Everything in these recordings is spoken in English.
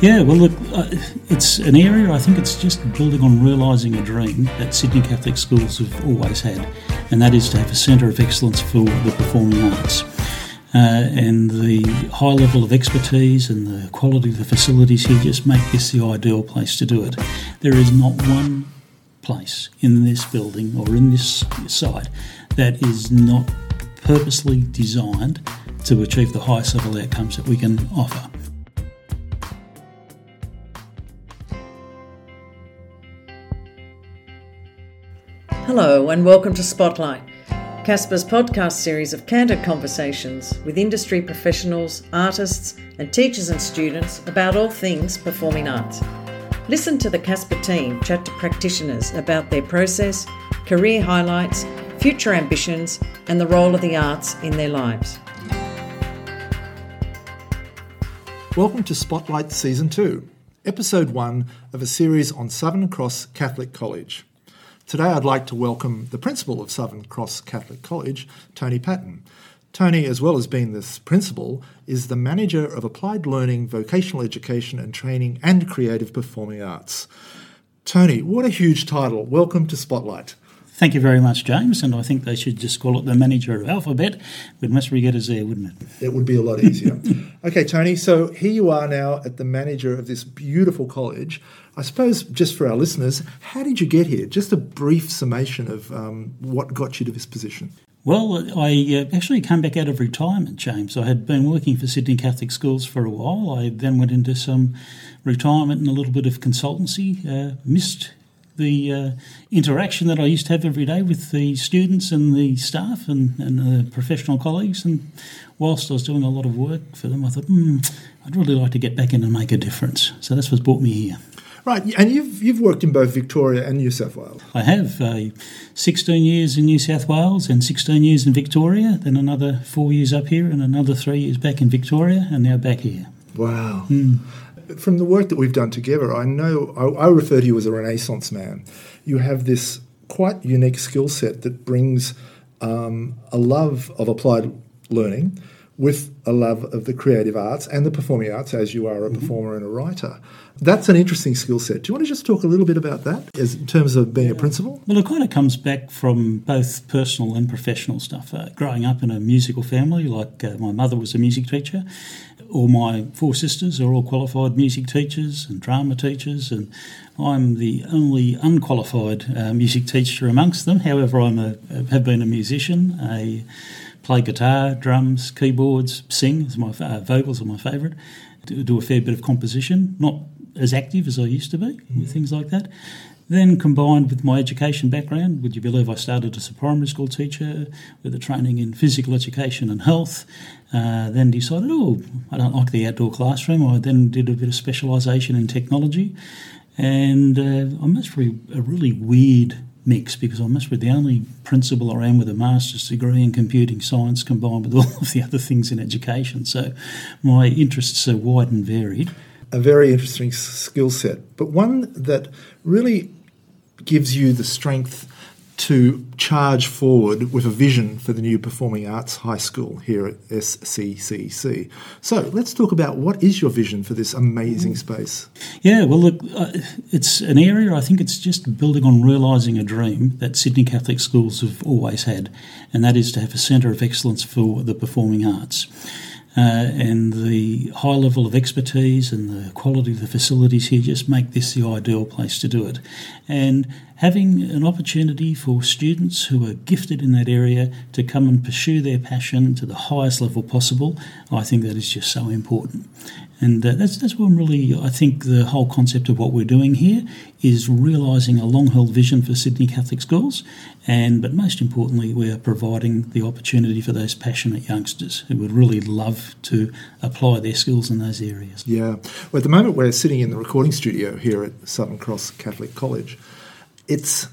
Yeah, well, look, uh, it's an area I think it's just building on realising a dream that Sydney Catholic schools have always had, and that is to have a centre of excellence for the performing arts. Uh, and the high level of expertise and the quality of the facilities here just make this the ideal place to do it. There is not one place in this building or in this site that is not purposely designed to achieve the highest level outcomes that we can offer. Hello, and welcome to Spotlight, Casper's podcast series of candid conversations with industry professionals, artists, and teachers and students about all things performing arts. Listen to the Casper team chat to practitioners about their process, career highlights, future ambitions, and the role of the arts in their lives. Welcome to Spotlight Season 2, Episode 1 of a series on Southern Cross Catholic College. Today I'd like to welcome the principal of Southern Cross Catholic College, Tony Patton. Tony, as well as being this principal, is the manager of applied learning, vocational education and training, and creative performing arts. Tony, what a huge title. Welcome to Spotlight. Thank you very much, James. And I think they should just call it the manager of Alphabet with Mr. get us there, wouldn't it? It would be a lot easier. okay, Tony, so here you are now at the manager of this beautiful college. I suppose, just for our listeners, how did you get here? Just a brief summation of um, what got you to this position. Well, I uh, actually came back out of retirement, James. I had been working for Sydney Catholic Schools for a while. I then went into some retirement and a little bit of consultancy. Uh, missed the uh, interaction that I used to have every day with the students and the staff and, and the professional colleagues. And whilst I was doing a lot of work for them, I thought, hmm, I'd really like to get back in and make a difference. So that's what's brought me here. Right, and you've you've worked in both Victoria and New South Wales. I have uh, 16 years in New South Wales and 16 years in Victoria. Then another four years up here and another three years back in Victoria, and now back here. Wow. Mm. From the work that we've done together, I know I, I refer to you as a Renaissance man. You have this quite unique skill set that brings um, a love of applied learning with a love of the creative arts and the performing arts, as you are a mm-hmm. performer and a writer. That's an interesting skill set. Do you want to just talk a little bit about that as, in terms of being a principal? Well, it kind of comes back from both personal and professional stuff. Uh, growing up in a musical family, like uh, my mother was a music teacher, all my four sisters are all qualified music teachers and drama teachers, and I'm the only unqualified uh, music teacher amongst them. However, I'm a, have been a musician, a play guitar, drums, keyboards, sing. Is my uh, vocals are my favourite. Do, do, a fair bit of composition, not as active as I used to be mm. with things like that. Then combined with my education background, would you believe I started as a primary school teacher with a training in physical education and health. Uh, then decided, oh, I don't like the outdoor classroom. I then did a bit of specialisation in technology, and uh, I must be a really weird mix because I must be the only principal around with a master's degree in computing science combined with all of the other things in education. So my interests are wide and varied. A very interesting skill set, but one that really gives you the strength to charge forward with a vision for the new Performing Arts High School here at SCCC. So let's talk about what is your vision for this amazing space? Yeah, well, look, uh, it's an area I think it's just building on realising a dream that Sydney Catholic schools have always had, and that is to have a centre of excellence for the performing arts. Uh, and the high level of expertise and the quality of the facilities here just make this the ideal place to do it. And having an opportunity for students who are gifted in that area to come and pursue their passion to the highest level possible, I think that is just so important. And uh, that's that's what I'm really. I think the whole concept of what we're doing here is realising a long-held vision for Sydney Catholic schools, and but most importantly, we are providing the opportunity for those passionate youngsters who would really love to apply their skills in those areas. Yeah. Well, at the moment, we're sitting in the recording studio here at Southern Cross Catholic College. It's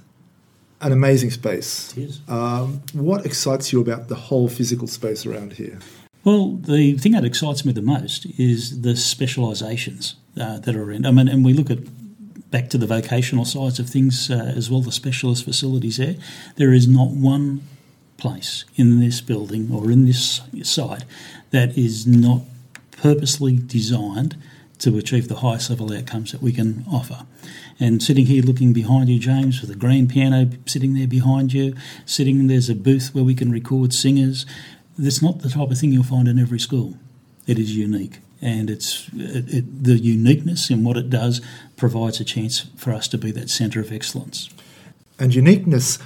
an amazing space. It is. Um, what excites you about the whole physical space around here? Well, the thing that excites me the most is the specialisations uh, that are in. I mean, and we look at back to the vocational sides of things uh, as well, the specialist facilities there. There is not one place in this building or in this site that is not purposely designed to achieve the highest level outcomes that we can offer. And sitting here looking behind you, James, with a grand piano sitting there behind you, sitting there's a booth where we can record singers. That's not the type of thing you'll find in every school. It is unique and it's it, it, the uniqueness in what it does provides a chance for us to be that centre of excellence. And uniqueness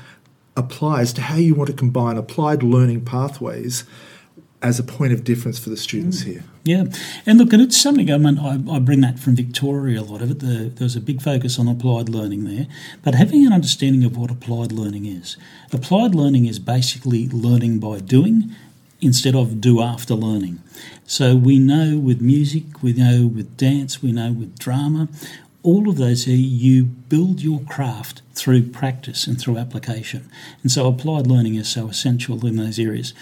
applies to how you want to combine applied learning pathways as a point of difference for the students mm. here. Yeah, and look, and it's something. I mean, I, I bring that from Victoria. A lot of it. The, was a big focus on applied learning there, but having an understanding of what applied learning is. Applied learning is basically learning by doing instead of do after learning. So we know with music, we know with dance, we know with drama, all of those here, you build your craft through practice and through application. And so applied learning is so essential in those areas.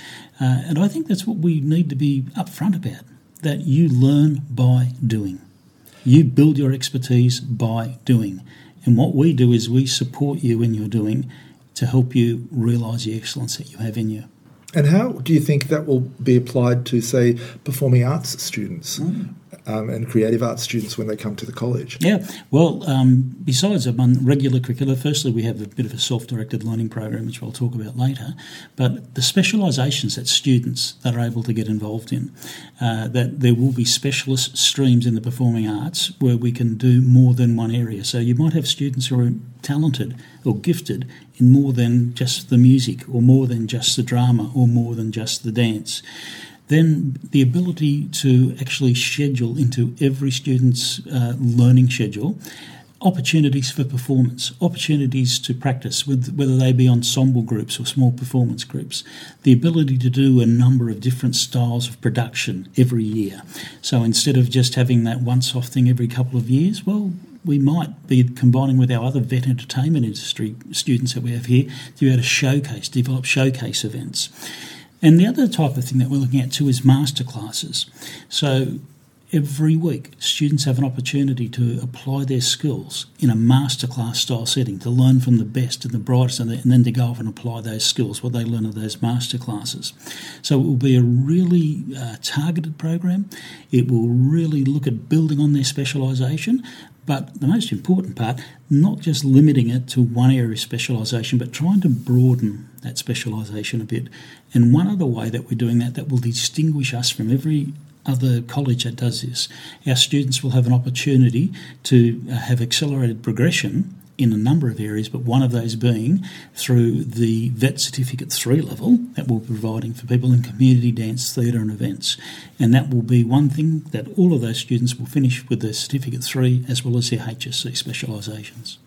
Uh, and I think that's what we need to be upfront about that you learn by doing. You build your expertise by doing. And what we do is we support you in your doing to help you realise the excellence that you have in you. And how do you think that will be applied to, say, performing arts students? Mm um, and creative arts students when they come to the college? Yeah, well, um, besides a regular curricula, firstly, we have a bit of a self directed learning program, which we'll talk about later, but the specialisations that students that are able to get involved in, uh, that there will be specialist streams in the performing arts where we can do more than one area. So you might have students who are talented or gifted in more than just the music or more than just the drama or more than just the dance then the ability to actually schedule into every student's uh, learning schedule opportunities for performance, opportunities to practice, with, whether they be ensemble groups or small performance groups, the ability to do a number of different styles of production every year. So instead of just having that once off thing every couple of years, well, we might be combining with our other VET entertainment industry students that we have here to be able to showcase, develop showcase events. And the other type of thing that we're looking at too is masterclasses. So every week, students have an opportunity to apply their skills in a masterclass style setting to learn from the best and the brightest, and, then to go off and apply those skills, what they learn at those masterclasses. So it will be a really uh, targeted program. It will really look at building on their specialisation, but the most important part, not just limiting it to one area of specialisation, but trying to broaden that specialisation a bit. And one other way that we're doing that that will distinguish us from every other college that does this, our students will have an opportunity to uh, have accelerated progression in a number of areas, but one of those being through the VET Certificate 3 level that we're providing for people in community dance, theatre, and events. And that will be one thing that all of those students will finish with their Certificate 3 as well as their HSC specialisations.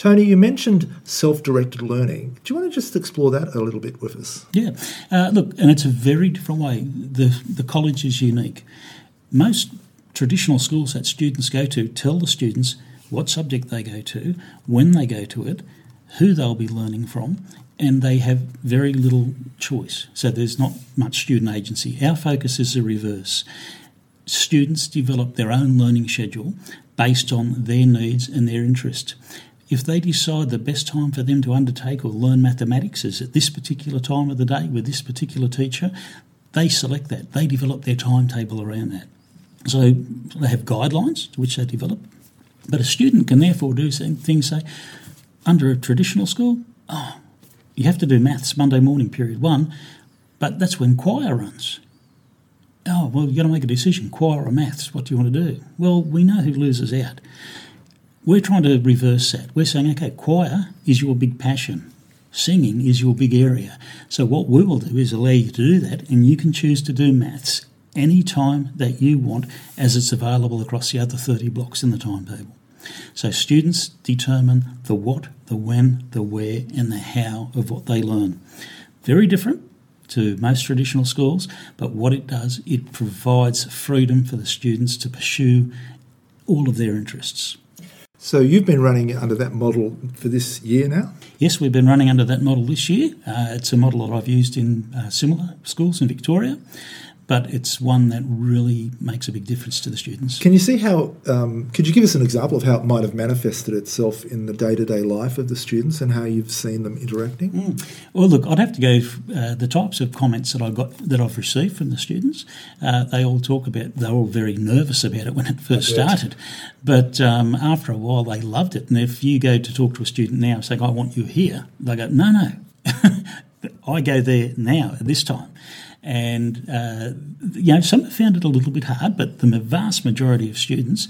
Tony, you mentioned self directed learning. Do you want to just explore that a little bit with us? Yeah. Uh, look, and it's a very different way. The, the college is unique. Most traditional schools that students go to tell the students what subject they go to, when they go to it, who they'll be learning from, and they have very little choice. So there's not much student agency. Our focus is the reverse. Students develop their own learning schedule based on their needs and their interest. If they decide the best time for them to undertake or learn mathematics is at this particular time of the day with this particular teacher, they select that. They develop their timetable around that. So they have guidelines to which they develop. But a student can therefore do things, say, under a traditional school, oh, you have to do maths Monday morning, period one, but that's when choir runs. Oh, well, you've got to make a decision choir or maths, what do you want to do? Well, we know who loses out. We're trying to reverse that. We're saying, okay, choir is your big passion, singing is your big area. So, what we will do is allow you to do that, and you can choose to do maths any time that you want as it's available across the other 30 blocks in the timetable. So students determine the what, the when, the where, and the how of what they learn. Very different to most traditional schools, but what it does, it provides freedom for the students to pursue all of their interests. So you've been running under that model for this year now? Yes, we've been running under that model this year. Uh, it's a model that I've used in uh, similar schools in Victoria. But it's one that really makes a big difference to the students. Can you see how? Um, could you give us an example of how it might have manifested itself in the day to day life of the students and how you've seen them interacting? Mm. Well, look, I'd have to go uh, the types of comments that I got that I've received from the students. Uh, they all talk about they're all very nervous about it when it first started, but um, after a while they loved it. And if you go to talk to a student now, saying I want you here, they go, no, no. I go there now at this time. And, uh, you know, some have found it a little bit hard, but the vast majority of students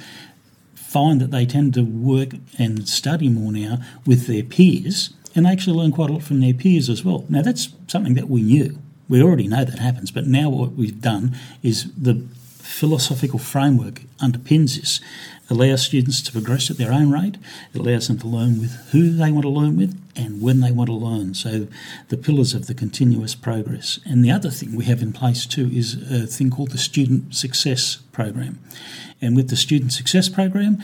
find that they tend to work and study more now with their peers and they actually learn quite a lot from their peers as well. Now, that's something that we knew. We already know that happens, but now what we've done is the philosophical framework underpins this It allows students to progress at their own rate. It allows them to learn with who they want to learn with and when they want to learn. So, the pillars of the continuous progress. And the other thing we have in place too is a thing called the Student Success Program. And with the Student Success Program,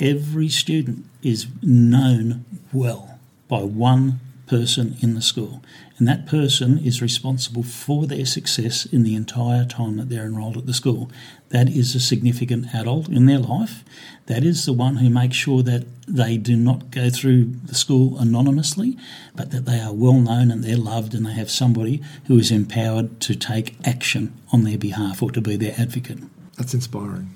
every student is known well by one person in the school. And that person is responsible for their success in the entire time that they're enrolled at the school. That is a significant adult in their life. That is the one who makes sure that they do not go through the school anonymously, but that they are well known and they're loved and they have somebody who is empowered to take action on their behalf or to be their advocate. That's inspiring.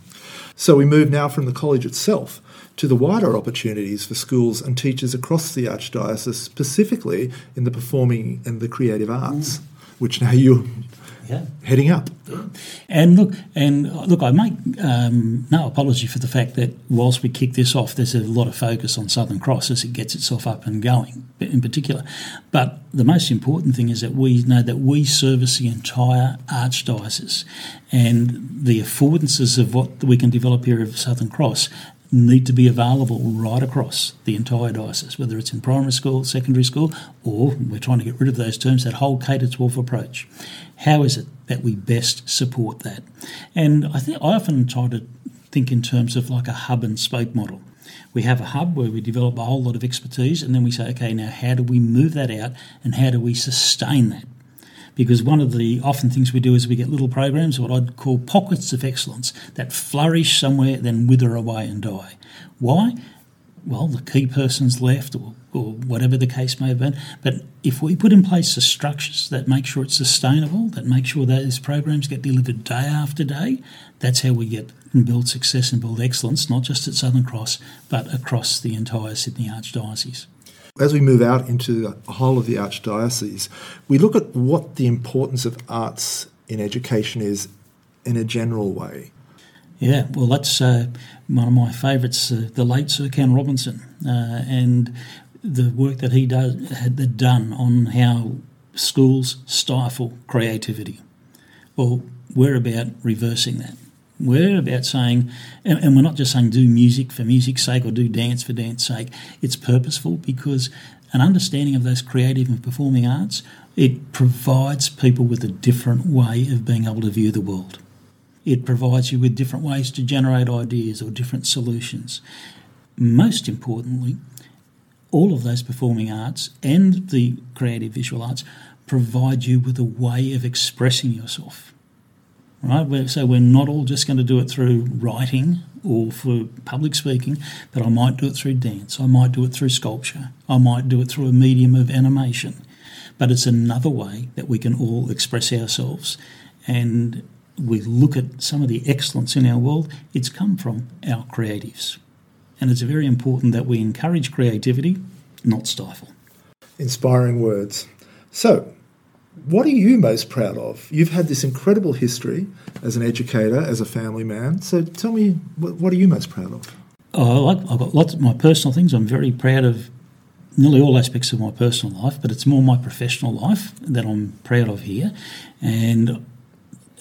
So we move now from the college itself to the wider opportunities for schools and teachers across the Archdiocese, specifically in the performing and the creative arts, mm. which now you're yeah. heading up. And look, and look, I make um, no apology for the fact that whilst we kick this off, there's a lot of focus on Southern Cross as it gets itself up and going, in particular. But the most important thing is that we know that we service the entire archdiocese, and the affordances of what we can develop here of Southern Cross need to be available right across the entire diocese, whether it's in primary school, secondary school, or we're trying to get rid of those terms, that whole K 12 approach. How is it that we best support that? And I think I often try to think in terms of like a hub and spoke model. We have a hub where we develop a whole lot of expertise, and then we say, okay, now how do we move that out and how do we sustain that? Because one of the often things we do is we get little programs, what I'd call pockets of excellence, that flourish somewhere, then wither away and die. Why? Well, the key person's left, or, or whatever the case may have been. But if we put in place the structures that make sure it's sustainable, that make sure those programs get delivered day after day, that's how we get and build success and build excellence, not just at Southern Cross, but across the entire Sydney Archdiocese. As we move out into the whole of the Archdiocese, we look at what the importance of arts in education is in a general way. Yeah, well, that's uh, one of my favourites, uh, the late Sir Ken Robinson, uh, and the work that he does had done on how schools stifle creativity. Well, we're about reversing that. We're about saying, and, and we're not just saying do music for music's sake or do dance for dance sake. It's purposeful because an understanding of those creative and performing arts, it provides people with a different way of being able to view the world. It provides you with different ways to generate ideas or different solutions. Most importantly, all of those performing arts and the creative visual arts provide you with a way of expressing yourself right? So we're not all just going to do it through writing or for public speaking, but I might do it through dance, I might do it through sculpture, I might do it through a medium of animation. But it's another way that we can all express ourselves. And we look at some of the excellence in our world, it's come from our creatives. And it's very important that we encourage creativity, not stifle. Inspiring words. So, what are you most proud of? You've had this incredible history as an educator, as a family man. So tell me, what are you most proud of? Oh, I've got lots of my personal things. I'm very proud of nearly all aspects of my personal life, but it's more my professional life that I'm proud of here. And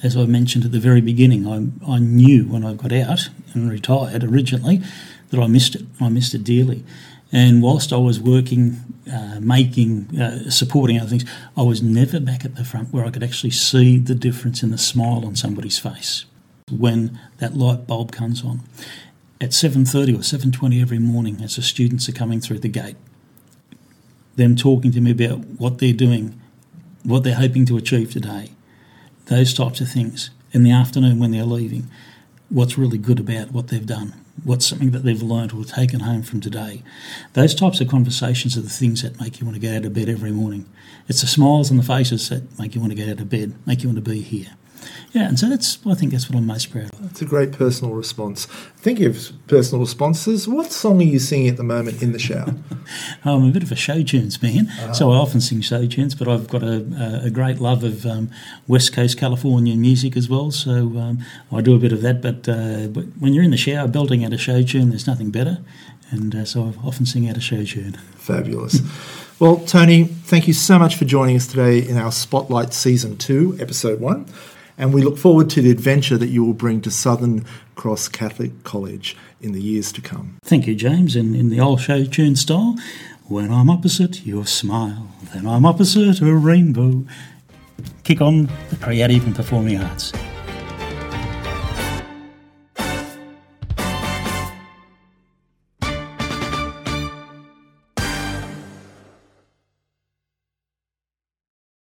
as I mentioned at the very beginning, I, I knew when I got out and retired originally that I missed it. I missed it dearly. And whilst I was working, uh, making, uh, supporting other things, I was never back at the front where I could actually see the difference in the smile on somebody's face when that light bulb comes on. At 7.30 or 7.20 every morning as the students are coming through the gate, them talking to me about what they're doing, what they're hoping to achieve today, those types of things in the afternoon when they're leaving what's really good about what they've done, what's something that they've learned or taken home from today. Those types of conversations are the things that make you want to get out of bed every morning. It's the smiles on the faces that make you want to get out of bed, make you want to be here. Yeah, and so that's I think that's what I'm most proud of. That's a great personal response. Thinking of personal responses, what song are you singing at the moment in the shower? I'm a bit of a show tunes man, uh-huh. so I often sing show tunes, but I've got a, a great love of um, West Coast California music as well, so um, I do a bit of that. But, uh, but when you're in the shower belting out a show tune, there's nothing better, and uh, so I often sing out a show tune. Fabulous. Well, Tony, thank you so much for joining us today in our Spotlight Season 2, Episode 1 and we look forward to the adventure that you will bring to Southern Cross Catholic College in the years to come. Thank you, James. And in the old show tune style, when I'm opposite your smile, then I'm opposite a rainbow. Kick on the creative and performing arts.